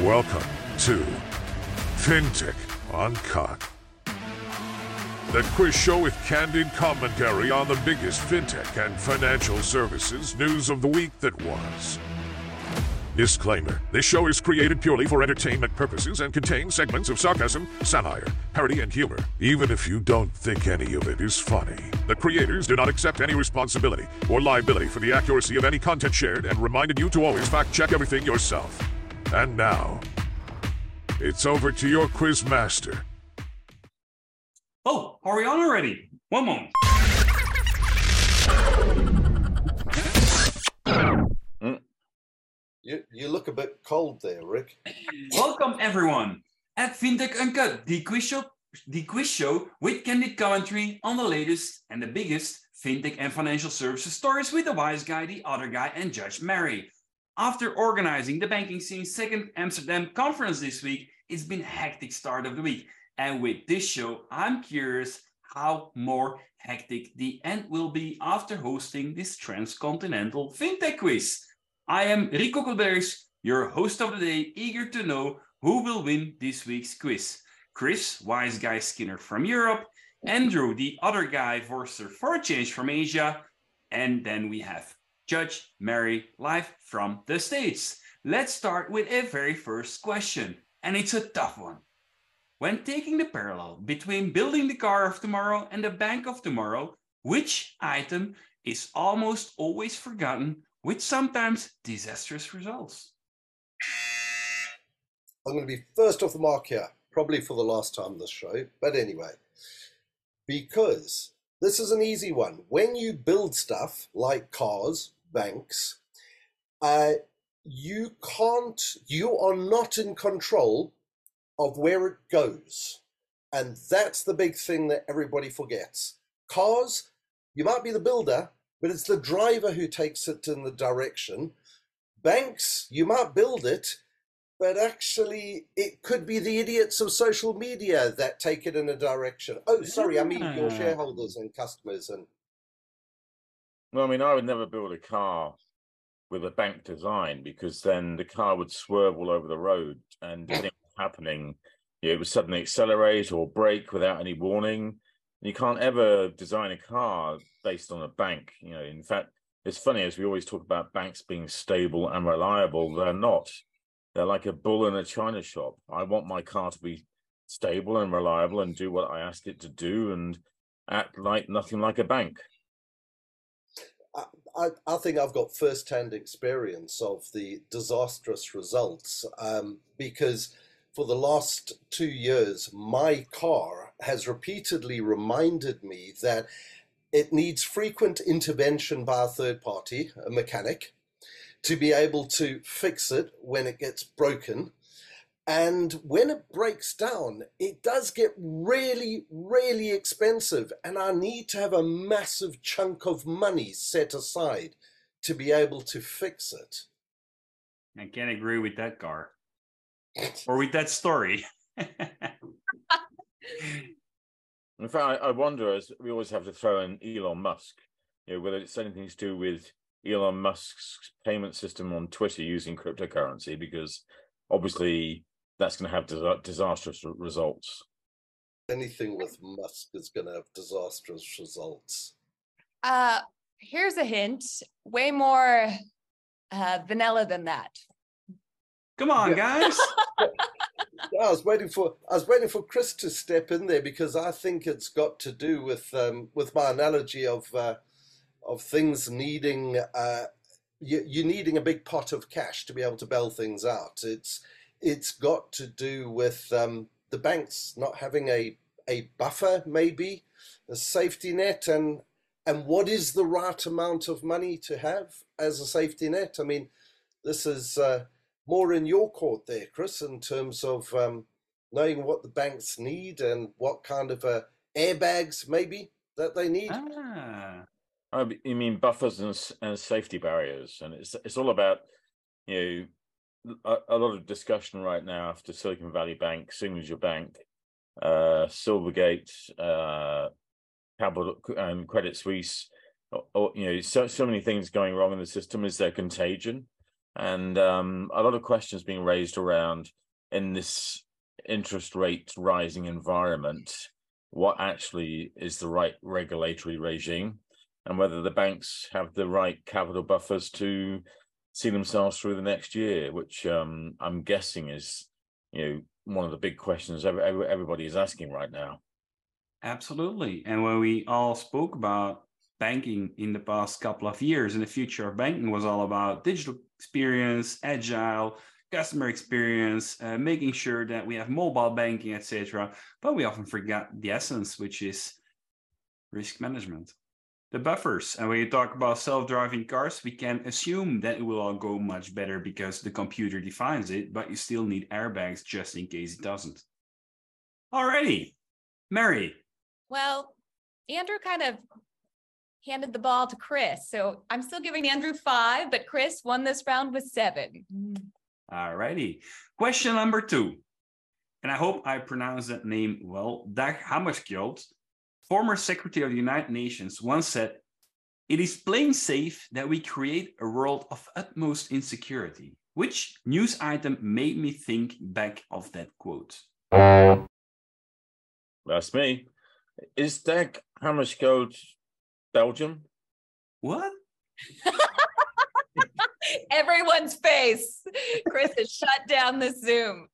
Welcome to FinTech Uncut, the quiz show with candid commentary on the biggest fintech and financial services news of the week that was. Disclaimer This show is created purely for entertainment purposes and contains segments of sarcasm, satire, parody, and humor, even if you don't think any of it is funny. The creators do not accept any responsibility or liability for the accuracy of any content shared and reminded you to always fact check everything yourself. And now, it's over to your quiz master. Oh, are we on already? One moment. You you look a bit cold there, Rick. Welcome everyone at FinTech Uncut, the quiz show, the quiz show with candid commentary on the latest and the biggest fintech and financial services stories with the wise guy, the other guy, and Judge Mary. After organizing the banking scene's second Amsterdam conference this week, it's been a hectic start of the week. And with this show, I'm curious how more hectic the end will be after hosting this transcontinental fintech quiz. I am Rik Coeckelbergs, your host of the day, eager to know who will win this week's quiz. Chris, wise guy Skinner from Europe, Andrew, the other guy Vorster for a change from Asia, and then we have Judge Mary live from the States. Let's start with a very first question, and it's a tough one. When taking the parallel between building the car of tomorrow and the bank of tomorrow, which item is almost always forgotten with sometimes disastrous results? I'm going to be first off the mark here, probably for the last time this show, but anyway, because this is an easy one. When you build stuff like cars, banks, uh, you can't, you are not in control of where it goes. And that's the big thing that everybody forgets. Cars, you might be the builder, but it's the driver who takes it in the direction. Banks, you might build it, but actually it could be the idiots of social media that take it in a direction. Oh, sorry, I mean your shareholders and customers and Well, I mean, I would never build a car with a bank design because then the car would swerve all over the road and if was happening, you know, it would suddenly accelerate or brake without any warning. You can't ever design a car based on a bank. You know, in fact, it's funny as we always talk about banks being stable and reliable. They're not. They're like a bull in a china shop. I want my car to be stable and reliable and do what I asked it to do and act like nothing like a bank. I, I, I think I've got first-hand experience of the disastrous results um, because for the last two years, my car has repeatedly reminded me that it needs frequent intervention by a third party, a mechanic, to be able to fix it when it gets broken. And when it breaks down, it does get really, really expensive. And I need to have a massive chunk of money set aside to be able to fix it. I can't agree with that Gar, or with that story. In fact, I, I wonder, as we always have to throw in Elon Musk, you know, whether it's anything to do with Elon Musk's payment system on Twitter using cryptocurrency, because obviously that's going to have disa- disastrous r- results. Anything with Musk is going to have disastrous results. Uh, here's a hint. Way more uh, vanilla than that. Come on, Yeah. guys. I was waiting for I was waiting for Chris to step in there because I think it's got to do with um, with my analogy of uh, of things needing uh, you, you needing a big pot of cash to be able to bail things out. It's it's got to do with um, the banks not having a a buffer, maybe a safety net, and and what is the right amount of money to have as a safety net? I mean, this is. Uh, more in your court there, Chris, in terms of um, knowing what the banks need and what kind of uh, airbags maybe that they need. ah, Oh, you mean buffers and, and safety barriers, and it's it's all about you know a, a lot of discussion right now after Silicon Valley Bank, Signature Bank, uh, Silvergate, uh, Capital and Credit Suisse. Or, or, you know, so so many things going wrong in the system. Is there contagion? And um, a lot of questions being raised around in this interest rate rising environment, what actually is the right regulatory regime, and whether the banks have the right capital buffers to see themselves through the next year, which um, I'm guessing is, you know, one of the big questions everybody is asking right now. Absolutely. And when we all spoke about banking in the past couple of years, and the future of banking was all about digital experience, agile, customer experience, uh, making sure that we have mobile banking, etc. But we often forget the essence, which is risk management the buffers. And when you talk about self-driving cars, we can assume that it will all go much better because the computer defines it, but you still need airbags just in case it doesn't. Alrighty, Mary. Well, Andrew kind of handed the ball to Chris. So I'm still giving Andrew five, but Chris won this round with seven. Alrighty. Question number two. And I hope I pronounced that name well. Dag Hammarskjöld former Secretary of the United Nations once said, It is plain safe that we create a world of utmost insecurity. Which news item made me think back of that quote? That's me. Is Dag Hammarskjöld Belgium? What? Everyone's face. Chris has shut down the Zoom.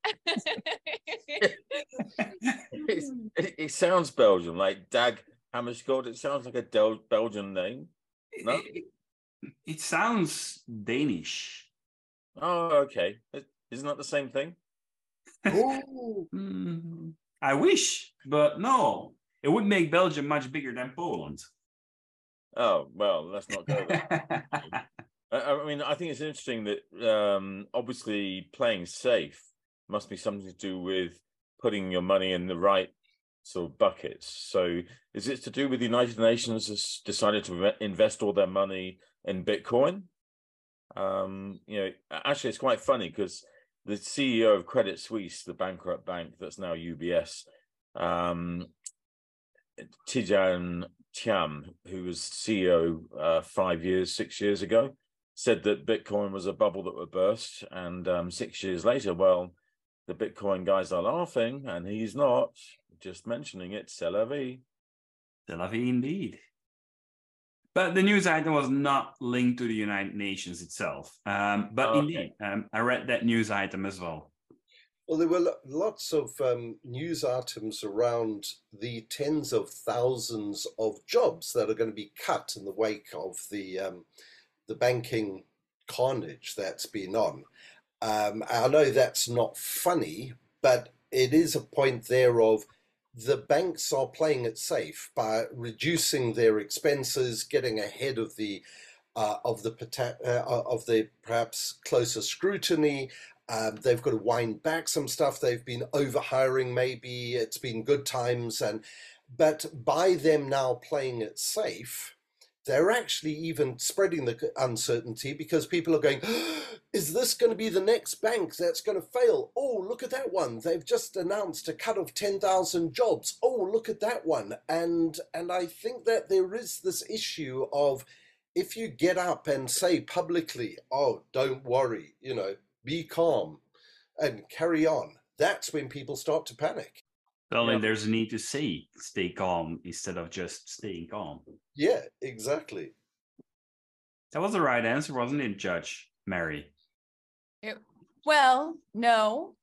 it, it, sounds Belgian, like Dag Hammarskjöld. It sounds like a Del- Belgian name. No? It, it, sounds Danish. Oh, okay. Isn't that the same thing? mm, I wish, but no. It would make Belgium much bigger than Poland. Oh well, let's not go there. I mean, I think it's interesting that um, obviously playing safe must be something to do with putting your money in the right sort of buckets. So, is it to do with the United Nations has decided to invest all their money in Bitcoin? Um, you know, actually, it's quite funny because the CEO of Credit Suisse, the bankrupt bank that's now UBS, um, Tidjane Thiam, who was CEO uh, five years, six years ago, said that Bitcoin was a bubble that would burst. And um, six years later, well, the Bitcoin guys are laughing and he's not, just mentioning it. C'est la vie. C'est la vie indeed. But the news item was not linked to the United Nations itself. Um, but okay. indeed, um, I read that news item as well. Well, there were lots of um, news items around the tens of thousands of jobs that are going to be cut in the wake of the um, the banking carnage that's been on. Um, I know that's not funny, but it is a point there of the banks are playing it safe by reducing their expenses, getting ahead of the uh, of the uh, of the perhaps closer scrutiny. Um, they've got to wind back some stuff. They've been overhiring. Maybe it's been good times, and but by them now playing it safe, they're actually even spreading the uncertainty because people are going, is this going to be the next bank that's going to fail? Oh, look at that one. They've just announced a cut of 10,000 jobs. Oh, look at that one. And, and I think that there is this issue of if you get up and say publicly, oh, don't worry, you know, be calm and carry on, that's when people start to panic. Well, yeah. there's a need to say stay calm instead of just staying calm. Yeah, exactly. That was the right answer, wasn't it, Judge Mary? It, well, no.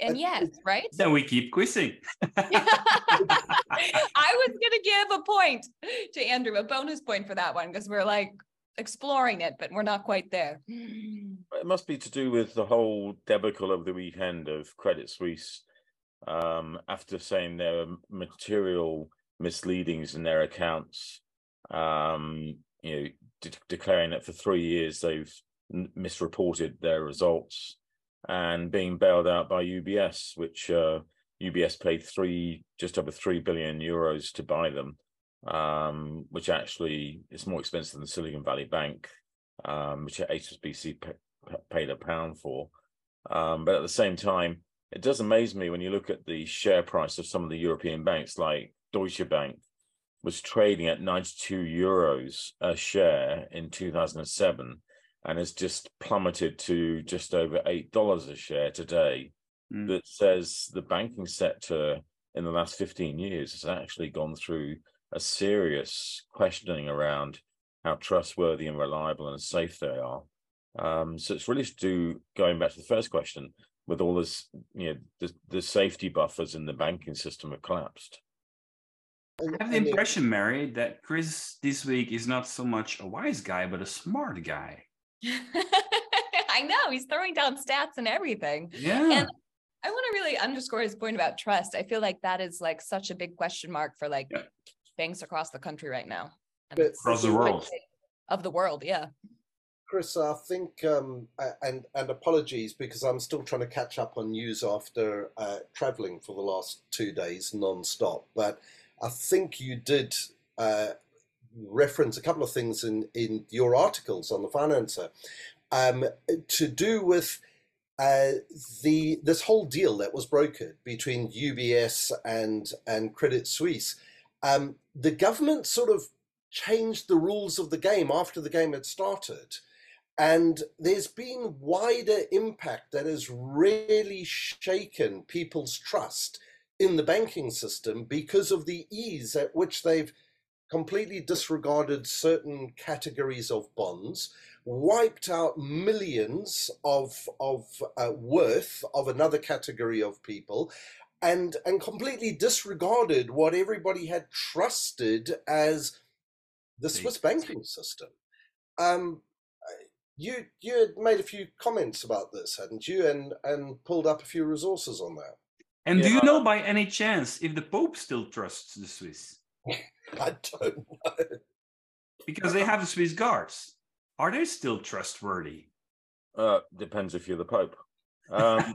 And yes, right? Then we keep quizzing. I was going to give a point to Andrew, a bonus point for that one, because we're like exploring it, but we're not quite there. It must be to do with the whole debacle of the weekend of Credit Suisse um, after saying there are material misleadings in their accounts, um, you know, de- declaring that for three years they've n- misreported their results and being bailed out by UBS, which uh, UBS paid three, just over three billion euros to buy them, um, which actually is more expensive than Silicon Valley Bank, um, which HSBC paid a pound for. Um, but at the same time, it does amaze me when you look at the share price of some of the European banks, like Deutsche Bank was trading at 92 euros a share in 2007, and has just plummeted to just over eight dollars a share today. Mm. That says the banking sector in the last 15 years has actually gone through a serious questioning around how trustworthy and reliable and safe they are. Um, so it's really to do going back to the first question with all this, you know, the, the safety buffers in the banking system have collapsed. I have the impression, Mary, that Chris this week is not so much a wise guy, but a smart guy. I know he's throwing down stats and everything. Yeah. And I want to really underscore his point about trust. I feel like that is like such a big question mark for like Yeah. banks across the country right now. And Across the world. Of the world, yeah. Chris, I think, um, and and apologies because I'm still trying to catch up on news after uh, traveling for the last two days non-stop. But I think you did uh, reference a couple of things in in your articles on the Finanser um, to do with uh, the this whole deal that was brokered between UBS and and Credit Suisse. Um, the government sort of changed the rules of the game after the game had started. And there's been wider impact that has really shaken people's trust in the banking system because of the ease at which they've completely disregarded certain categories of bonds, wiped out millions of of uh, worth of another category of people, and and completely disregarded what everybody had trusted as the Swiss banking system. Um, you you had made a few comments about this, hadn't you? And and pulled up a few resources on that. And do you know by any chance if the Pope still trusts the Swiss? I don't know. Because they have the Swiss guards. Are they still trustworthy? Uh, depends if you're the Pope. Um,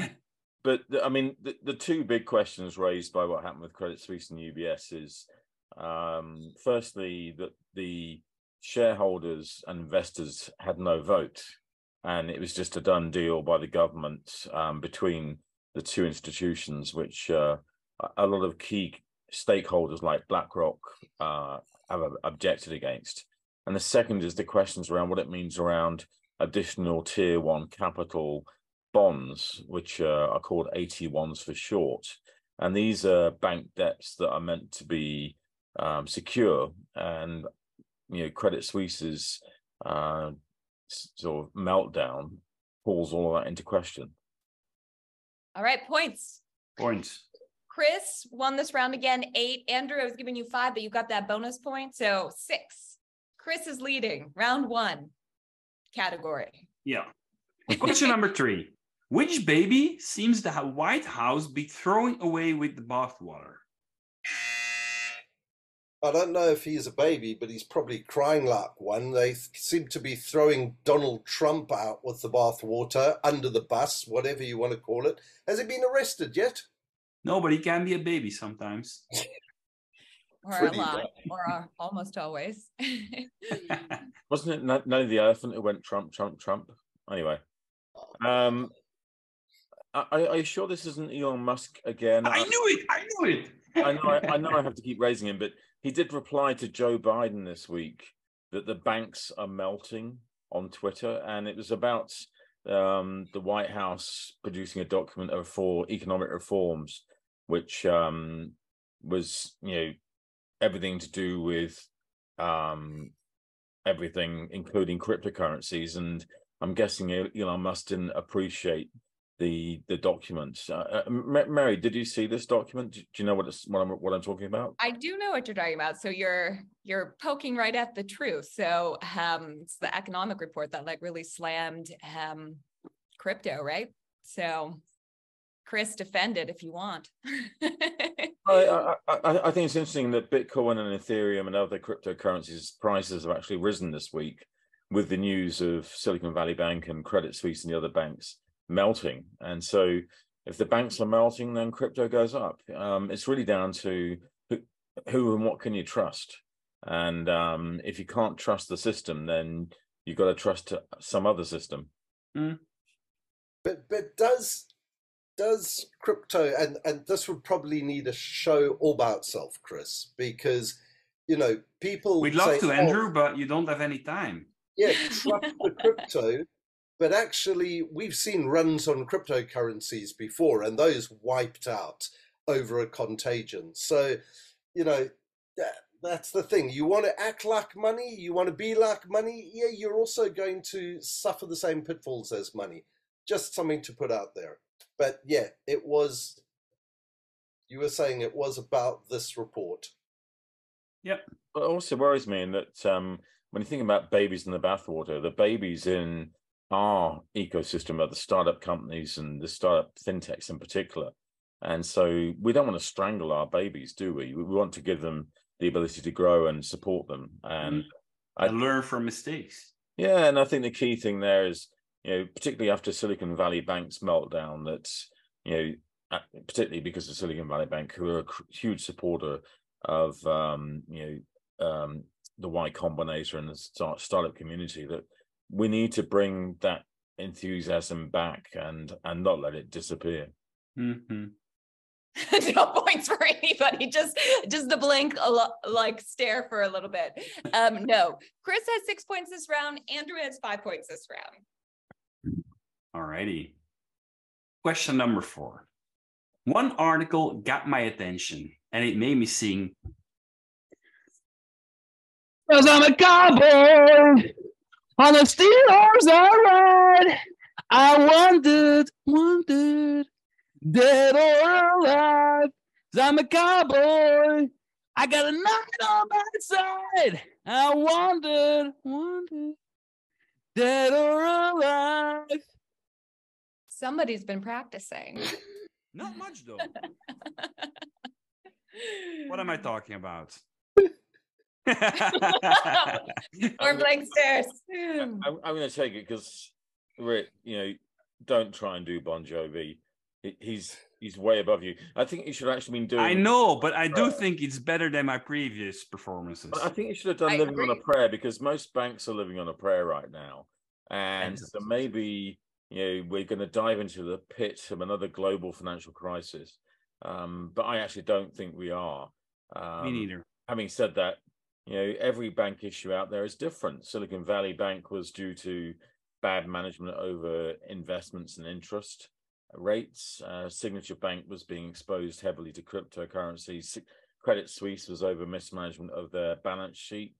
but the, I mean, the, the two big questions raised by what happened with Credit Suisse and UBS is, um, firstly, that the shareholders and investors had no vote, and it was just a done deal by the government um, between the two institutions, which uh, a- lot of key stakeholders like BlackRock uh, have objected against. And the second is the questions around what it means around additional tier one capital bonds, which uh, are called AT1s for short. And these are bank debts that are meant to be um, secure. And, you know, Credit Suisse's uh, sort of meltdown calls all of that into question. All right, points. Points. Chris won this round again, eight. Andrew, I was giving you five, but you got that bonus point. So six. Chris is leading round one category. Yeah. Question number three. Which baby seems the White House be throwing away with the bathwater? I don't know if he's a baby, but he's probably crying like one. They seem to be throwing Donald Trump out with the bathwater, under the bus, whatever you want to call it. Has he been arrested yet? Nobody can be a baby sometimes. Or a Pretty lot, or uh, almost always. Wasn't it N- Nelly the elephant who went Trump, Trump, Trump? Anyway, um, are, are you sure this isn't Elon Musk again? I knew it. I knew it. I know, I, I know, I have to keep raising him, but he did reply to Joe Biden this week that the banks are melting on Twitter, and it was about um, the White House producing a document for economic reforms, which um, was you know everything to do with um, everything, including cryptocurrencies, and I'm guessing Elon Musk didn't appreciate the the documents. Uh, uh, Mary, did you see this document? Do you know what it's what I'm what I'm talking about? I do know what you're talking about. So you're you're poking right at the truth. So um it's the economic report that like really slammed um crypto, right? So Chris defend it if you want. I, I, I I think it's interesting that Bitcoin and Ethereum and other cryptocurrencies prices have actually risen this week with the news of Silicon Valley Bank and Credit Suisse and the other banks melting. And so if the banks are melting, then crypto goes up. Um, it's really down to who, who and what can you trust. And um, if you can't trust the system, then you've got to trust some other system. But but does does crypto and and this would probably need a show all by itself, Chris, because you know people We'd love say, to, "Oh, Andrew, but you don't have any time. yeah, trust the crypto. But actually, we've seen runs on cryptocurrencies before, and those wiped out over a contagion. So, you know, that, that's the thing. You want to act like money, you want to be like money. Yeah, you're also going to suffer the same pitfalls as money. Just something to put out there. But yeah, it was. You were saying it was about this report. Yep. But it also worries me in that um, when you think about babies in the bathwater, the babies in our ecosystem are the startup companies and the startup fintechs in particular. And so we don't want to strangle our babies, do we? We want to give them the ability to grow and support them. And I learn from mistakes. Yeah, and I think the key thing there is, you know, particularly after Silicon Valley Bank's meltdown, that you know, particularly because of Silicon Valley Bank, who are a huge supporter of um, you know um, the Y Combinator and the start, startup community, that we need to bring that enthusiasm back and and not let it disappear. Mm-hmm. no points for anybody. Just just the blank like stare for a little bit. Um, no, Chris has six points this round. Andrew has five points this round. All righty. Question number four. One article got my attention and it made me sing. Cause I'm a cowboy on the Steelers I ride. I wondered, wondered dead or alive. I'm a cowboy. I got a knife on my side. I wondered, wondered, dead or alive. Somebody's been practicing. Not much though. what am I talking about? or blank stares. I'm, I'm going to take it because, Rick, you know, don't try and do Bon Jovi he's he's way above you. I think you should have actually been doing. I know, but I do think it's better than my previous performances. I think you should have done I living agree. on a prayer because most banks are living on a prayer right now, and so maybe you know we're going to dive into the pit of another global financial crisis. Um, but I actually don't think we are. Um, Me neither. Having said that, you know every bank issue out there is different. Silicon Valley Bank was due to bad management over investments and interest rates. Uh, Signature Bank was being exposed heavily to cryptocurrencies. Credit Suisse was over mismanagement of their balance sheet.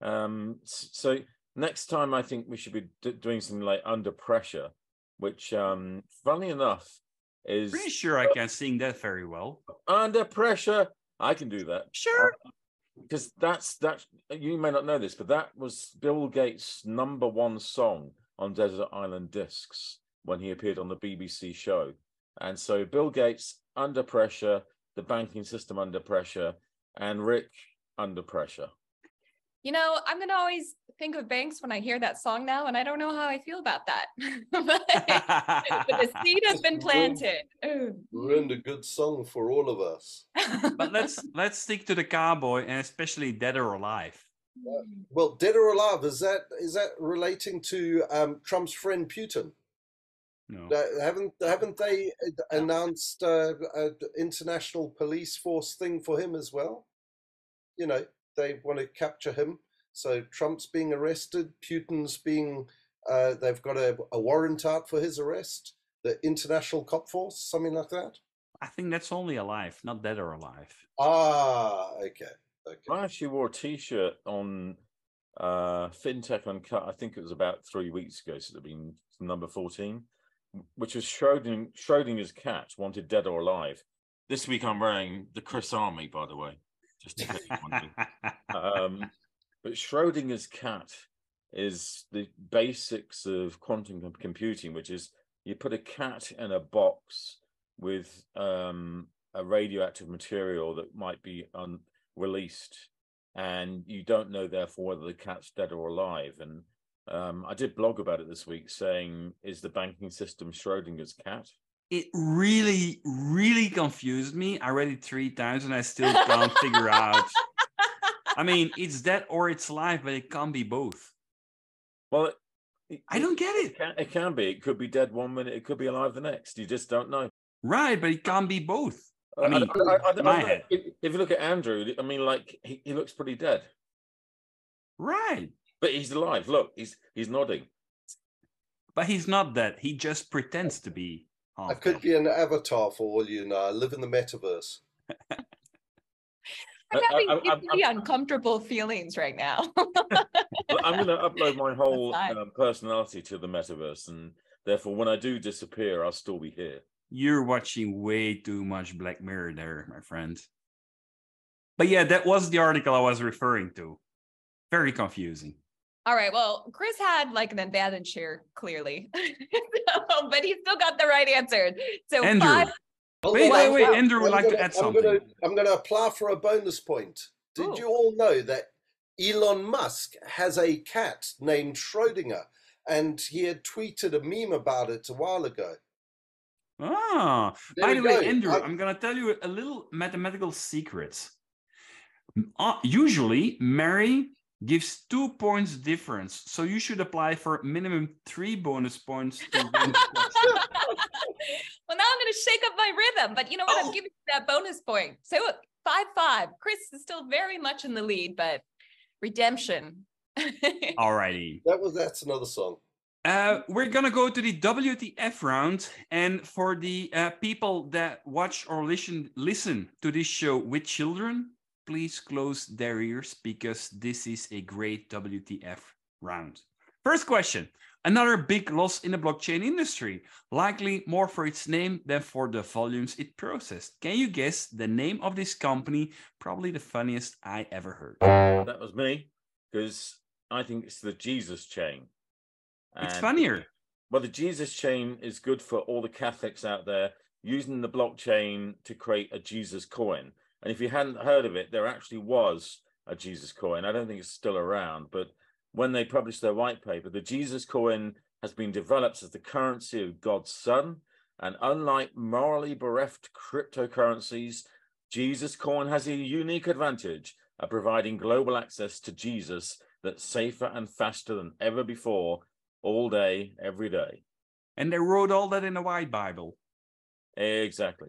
Um, so next time, I think we should be d- doing something like Under Pressure, which, um, funnily enough, is pretty sure I can sing that very well. Under Pressure, I can do that. Sure. Because that's that you may not know this, but that was Bill Gates' number one song on Desert Island Discs when he appeared on the BBC show. And so Bill Gates under pressure, the banking system under pressure, and Rick under pressure. You know, I'm going to always think of banks when I hear that song now, and I don't know how I feel about that. but, but the seed has been planted. Ruined a good song for all of us. but let's let's stick to the cowboy, and especially Dead or Alive. Well, Dead or Alive is that is that relating to um, Trump's friend Putin? No. haven't haven't they announced uh, an international police force thing for him as well? You know, they want to capture him. So Trump's being arrested, Putin's being. Uh, they've got a, a warrant out for his arrest. The international cop force, something like that. I think that's only alive, not dead or alive. Ah, okay. Okay. I actually wore a T-shirt on uh, FinTech Uncut. I think it was about three weeks ago, so it'd been number fourteen which was Schroding, Schrodinger's cat, wanted dead or alive. This week I'm wearing the Chris Army, by the way, just um, but Schrodinger's cat is the basics of quantum computing, which is you put a cat in a box with um, a radioactive material that might be unreleased, and you don't know therefore whether the cat's dead or alive. And um, I did blog about it this week saying, is the banking system Schrodinger's cat? It really, really confused me. I read it three times and I still can't figure out. I mean, it's dead or it's alive, but it can't be both. Well, it, it, I don't get it. It can, it can, be. It could be dead one minute. It could be alive the next. You just don't know. Right, but it can't be both. I mean, I, I, my head. If, if you look at Andrew, I mean, like he, he looks pretty dead. Right. But he's alive. Look, he's he's nodding. But he's not dead. He just pretends to be. I could dead. be an avatar for all you know. I live in the metaverse. I'm I- having I- I- deeply uncomfortable feelings right now. I'm going to upload my whole fine. um, personality to the metaverse, and therefore, when I do disappear, I'll still be here. You're watching way too much Black Mirror there, my friend. But yeah, that was the article I was referring to. Very confusing. All right. Well, Chris had like an advantage here, clearly, So, but he still got the right answer. So Andrew, five. Hold Wait, wait, I'm wait, gonna- Andrew would I'm like to gonna- add I'm gonna, something. I'm going to apply for a bonus point. Did Ooh. you all know that Elon Musk has a cat named Schrodinger? And he had tweeted a meme about it a while ago. Ah, There by we the way, go. Andrew, I- I'm gonna tell you a little mathematical secret. Uh, usually, Mary gives two points difference, so you should apply for minimum three bonus points. To win well, now I'm going to shake up my rhythm, but you know what? Oh. I'm giving you that bonus point. So five five. Chris is still very much in the lead, but redemption. Alrighty. That was that's another song. Uh, we're gonna go to the WTF round, and for the uh, people that watch or listen listen to this show with children, please close their ears because this is a great WTF round. First question: Another big loss in the blockchain industry, likely more for its name than for the volumes it processed. Can you guess the name of this company? Probably the funniest I ever heard. That was me, because I think it's the Jesus chain. It's funnier. Well, the Jesus chain is good for all the Catholics out there using the blockchain to create a Jesus coin. And if you hadn't heard of it, there actually was a Jesus coin. I don't think it's still around, but when they published their white paper, the Jesus coin has been developed as the currency of God's Son. And unlike morally bereft cryptocurrencies, Jesus coin has a unique advantage of providing global access to Jesus that's safer and faster than ever before, all day, every day. And they wrote all that in a white Bible. Exactly.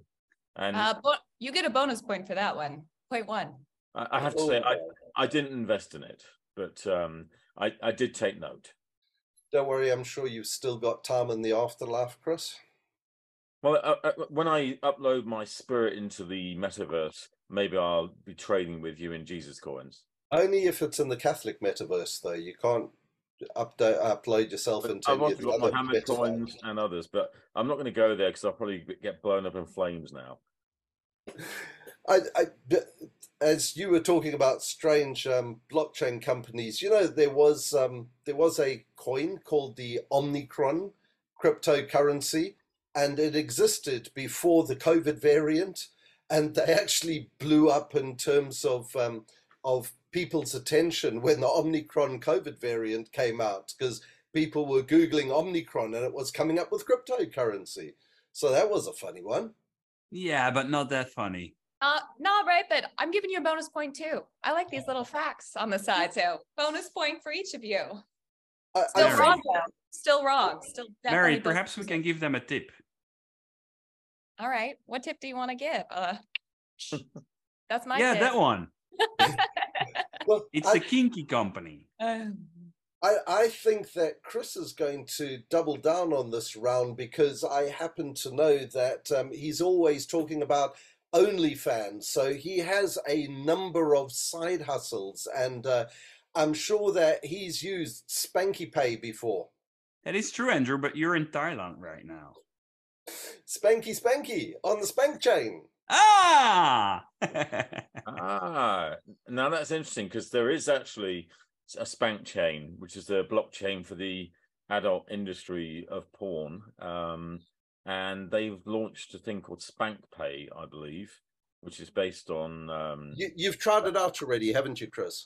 And uh, bo- you get a bonus point for that one. Point one. I, I have to say, I, I didn't invest in it, but um, I, I did take note. Don't worry, I'm sure you've still got time in the afterlife, Chris. Well, uh, uh, when I upload my spirit into the metaverse, maybe I'll be trading with you in Jesus coins. Only if it's in the Catholic metaverse, though. You can't update upload yourself But into I've also the got other Mohammed coins and others, but I'm not going to go there because I'll probably get blown up in flames now. I, I, as you were talking about strange um, blockchain companies, you know there was um, there was a coin called the Omnicron cryptocurrency, and it existed before the COVID variant, and they actually blew up in terms of um, of people's attention when the Omicron COVID variant came out because people were googling Omicron and it was coming up with cryptocurrency. So that was a funny one. Yeah, but not that funny. Uh, not right, but I'm giving you a bonus point too. I like these little facts on the side. So bonus point for each of you. I, Still Mary. wrong though. Still wrong. Still definitely Mary, perhaps we can give them a tip. All right. What tip do you want to give? Uh, that's my yeah, tip. that one. well, It's I, a kinky company. Um, I, I think that Chris is going to double down on this round because I happen to know that um, he's always talking about OnlyFans. So he has a number of side hustles, and uh, I'm sure that he's used Spanky Pay before. That is true, Andrew, but you're in Thailand right now. Spanky Spanky on the Spank chain. Ah! Ah, now that's interesting because there is actually a spank chain, which is a blockchain for the adult industry of porn. Um, and they've launched a thing called Spank Pay, I believe, which is based on. Um, You, you've tried it out already, haven't you, Chris?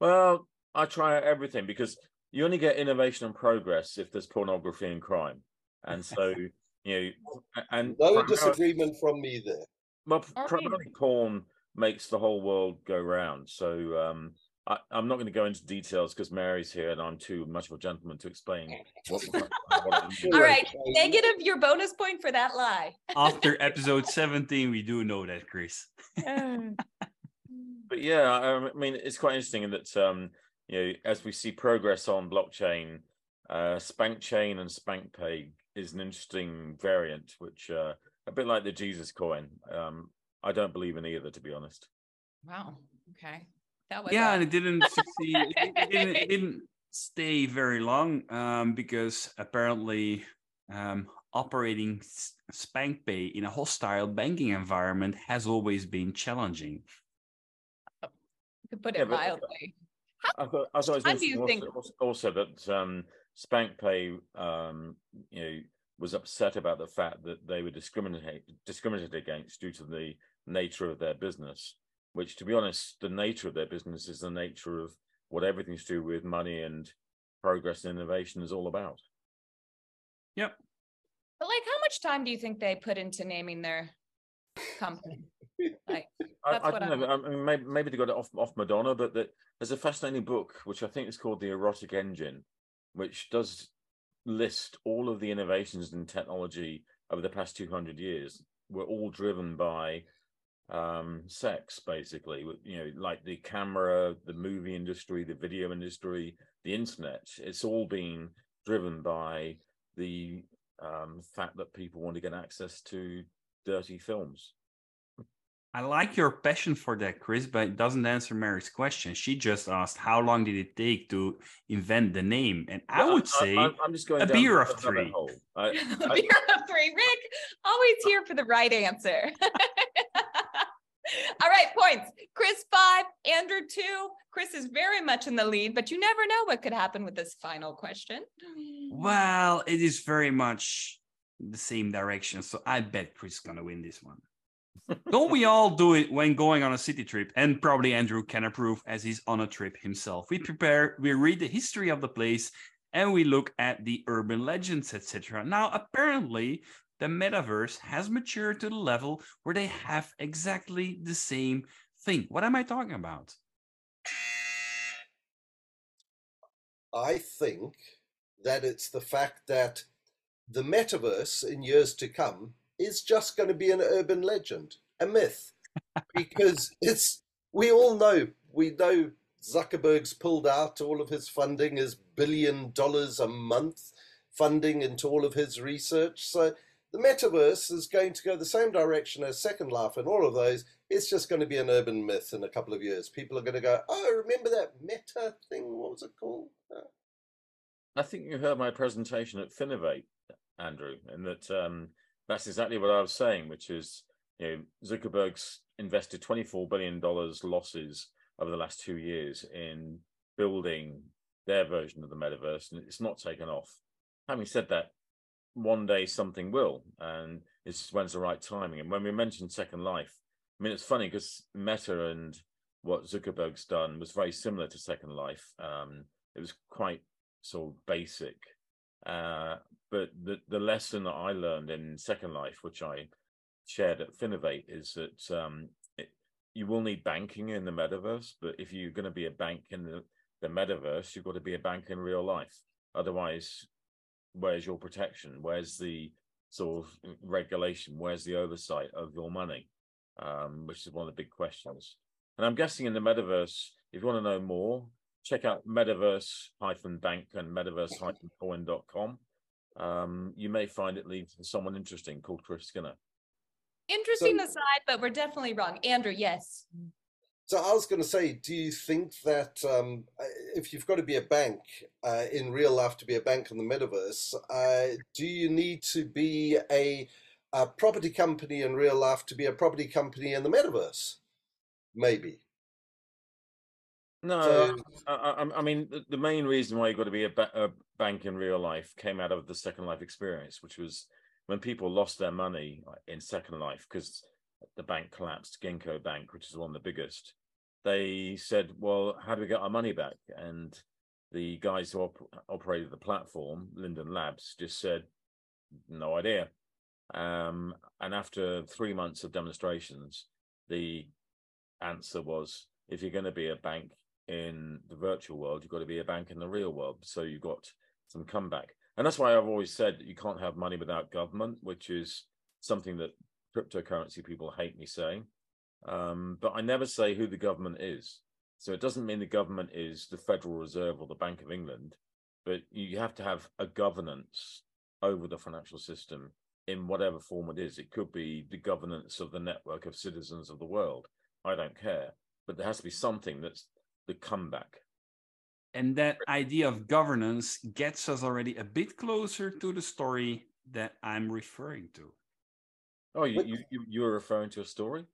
Well, I try everything because you only get innovation and progress if there's pornography and crime. And so, you know, and No primarily- disagreement from me there. Well, All right. primarily porn makes the whole world go round. So um, I, I'm not going to go into details because Mary's here and I'm too much of a gentleman to explain. What, what, what. All right. Negative your bonus point for that lie. After episode 17, we do know that, Chris. But yeah, I, I mean, it's quite interesting in that um, you know, as we see progress on blockchain, uh, Spank Chain and Spank Pay is an interesting variant, which uh, a bit like the Jesus coin. Um, I don't believe in either, to be honest. Wow. Okay. That was yeah, a- and it didn't succeed. It, it didn't, it didn't stay very long um, because apparently um, operating S- SpankPay in a hostile banking environment has always been challenging. to put it but- mildly. I thought, I thought it was time do you interesting think- also, also that um, SpankPay, um, you know, was upset about the fact that they were discriminate discriminated against due to the nature of their business. Which, to be honest, the nature of their business is the nature of what everything's to do with money and progress and innovation is all about. Yep. But like, how much time do you think they put into naming their company? Like, I, That's I what don't know. I mean, maybe, maybe they got it off off Madonna, but that there's a fascinating book which I think is called The Erotic Engine, which does list all of the innovations in technology over the past 200 years were all driven by um sex basically you know like the camera the movie industry the video industry the internet it's all been driven by the um fact that people want to get access to dirty films I like your passion for that, Chris, but it doesn't answer Mary's question. She just asked, how long did it take to invent the name? And I Well, would say I'm, I'm just going a beer of three. hole. I- the I- beer of three. Rick, always here for the right answer. All right, points. Chris five, Andrew two. Chris is very much in the lead, but you never know what could happen with this final question. Well, it is very much the same direction. So I bet Chris is going to win this one. Don't we all do it when going on a city trip? And probably Andrew can approve as he's on a trip himself. We prepare, we read the history of the place, and we look at the urban legends, etc. Now, apparently, the metaverse has matured to the level where they have exactly the same thing. What am I talking about? I think that it's the fact that the metaverse in years to come is just going to be an urban legend, a myth, because it's we all know we know Zuckerberg's pulled out all of his funding, his billion dollars a month funding into all of his research. So the metaverse is going to go the same direction as Second Life and all of those. It's just going to be an urban myth in a couple of years. People are going to go, "Oh, remember that meta thing? What was it called?" I think you heard my presentation at Finovate, Andrew, and that um, that's exactly what I was saying, which is you know Zuckerberg's invested twenty four billion dollars losses over the last two years in building their version of the metaverse, and it's not taken off. Having said that, one day something will, and it's when's the right timing. And when we mentioned Second Life, I mean it's funny because Meta and what Zuckerberg's done was very similar to Second Life. Um, it was quite sort of basic. Uh, but the the lesson that I learned in Second Life, which I shared at Finovate, is that um, it, you will need banking in the metaverse. But if you're going to be a bank in the, the metaverse, you've got to be a bank in real life. Otherwise, where's your protection? Where's the sort of regulation? Where's the oversight of your money? Um, which is one of the big questions. And I'm guessing in the metaverse, if you want to know more, check out metaverse-bank and metaverse-coin.com. Um, you may find it leads to someone interesting called Chris Skinner. Interesting aside, but we're definitely wrong. Andrew, yes. So I was going to say, do you think that um, if you've got to be a bank uh, in real life to be a bank in the metaverse, uh, do you need to be a, a property company in real life to be a property company in the metaverse? Maybe. No, So- I, I, I mean the, the main reason why you've got to be a, ba- a bank in real life came out of the Second Life experience, which was when people lost their money in Second Life because the bank collapsed, Ginkgo Bank, which is one of the biggest. They said, "Well, how do we get our money back?" And the guys who op- operated the platform, Linden Labs, just said, "No idea." Um, and after three months of demonstrations, the answer was, "If you're going to be a bank in the virtual world, you've got to be a bank in the real world. So you've got some comeback. And that's why I've always said you can't have money without government, which is something that cryptocurrency people hate me saying. Um, but I never say who the government is. So it doesn't mean the government is the Federal Reserve or the Bank of England, but you have to have a governance over the financial system in whatever form it is. It could be the governance of the network of citizens of the world. I don't care, but there has to be something that's the comeback. And that idea of governance gets us already a bit closer to the story that I'm referring to. Oh, you, you, you, you were referring to a story?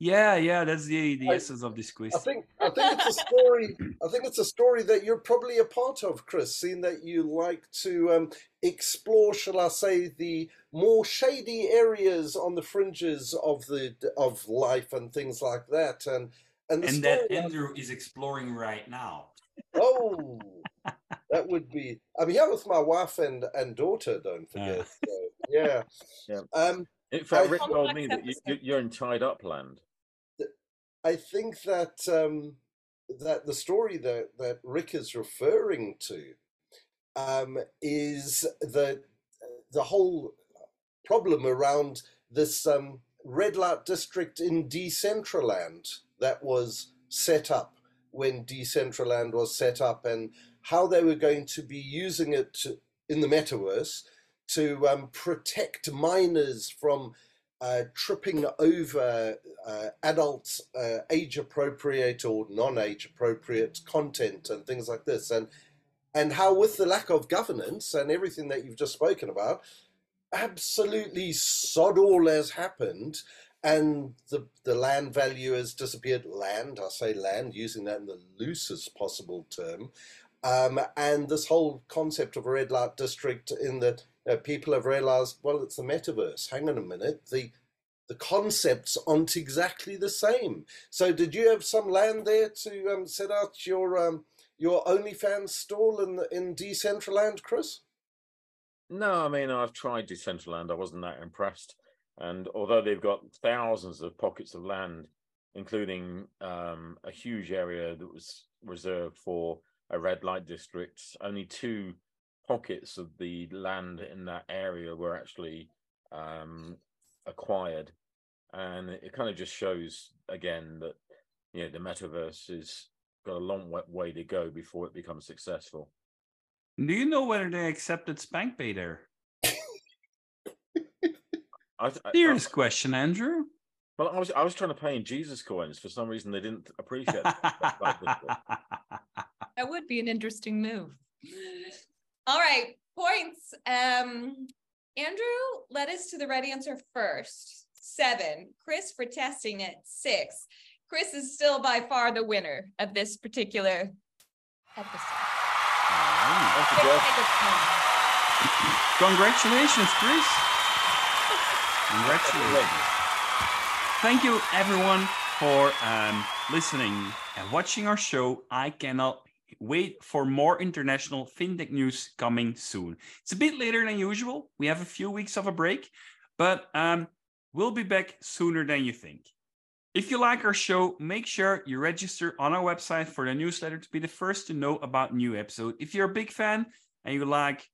Yeah, yeah, that's the, the I- essence of this quiz. I think I think it's a story. I think it's a story that you're probably a part of, Chris. Seeing that you like to um, explore, shall I say, the more shady areas on the fringes of the of life and things like that, and and and that. Andrew is exploring right now. oh, that would be. I'm here with my wife and and daughter. Don't forget. So, yeah. Yeah. Um, In fact, I- Rik told me that you, you're in tied up land. I think that um, that the story that, that Rik is referring to um, is the the whole problem around this um, red light district in Decentraland that was set up when Decentraland was set up, and how they were going to be using it to, in the metaverse to um, protect minors from uh, tripping over uh, adult uh, age appropriate or non age appropriate content and things like this, and and how with the lack of governance and everything that you've just spoken about, absolutely sod all has happened. And the, the land value has disappeared. Land, I say land, using that in the loosest possible term. Um, and this whole concept of a red light district, in that uh, people have realized, well, it's the metaverse. Hang on a minute, the the concepts aren't exactly the same. So, did you have some land there to um, set out your um, your OnlyFans stall in in Decentraland, Chris? No, I mean I've tried Decentraland. I wasn't that impressed. And although they've got thousands of pockets of land, including um, a huge area that was reserved for a red light district, only two pockets of the land in that area were actually um, acquired, and it, it kind of just shows again that you know the metaverse has got a long way to go before it becomes successful. Do you know whether they accepted SpankPay there? I, th- I- I- Serious question, Andrew. Well, I was I was trying to pay in Jesus coins. For some reason, they didn't appreciate it. That would be an interesting move. All right, points. Um, Andrew led us to the right answer first. Seven. Chris for testing it. Six. Chris is still by far the winner of this particular episode. Thank you, Let's Jeff. take a turn. Congratulations, Chris. Congratulations. Thank you, everyone, for um, listening and watching our show. I cannot wait for more international fintech news coming soon. It's a bit later than usual. We have a few weeks of a break, but um, we'll be back sooner than you think. If you like our show, make sure you register on our website for the newsletter to be the first to know about new episode. If you're a big fan and you like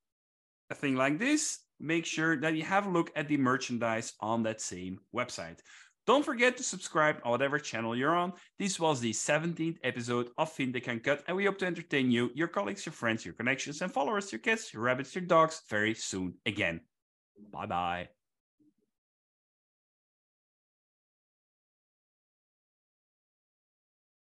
a thing like this, make sure that you have a look at the merchandise on that same website. Don't forget to subscribe on whatever channel you're on. This was the 17th episode of FinTech Uncut, and we hope to entertain you, your colleagues, your friends, your connections, and followers, your cats, your rabbits, your dogs very soon again. Bye bye.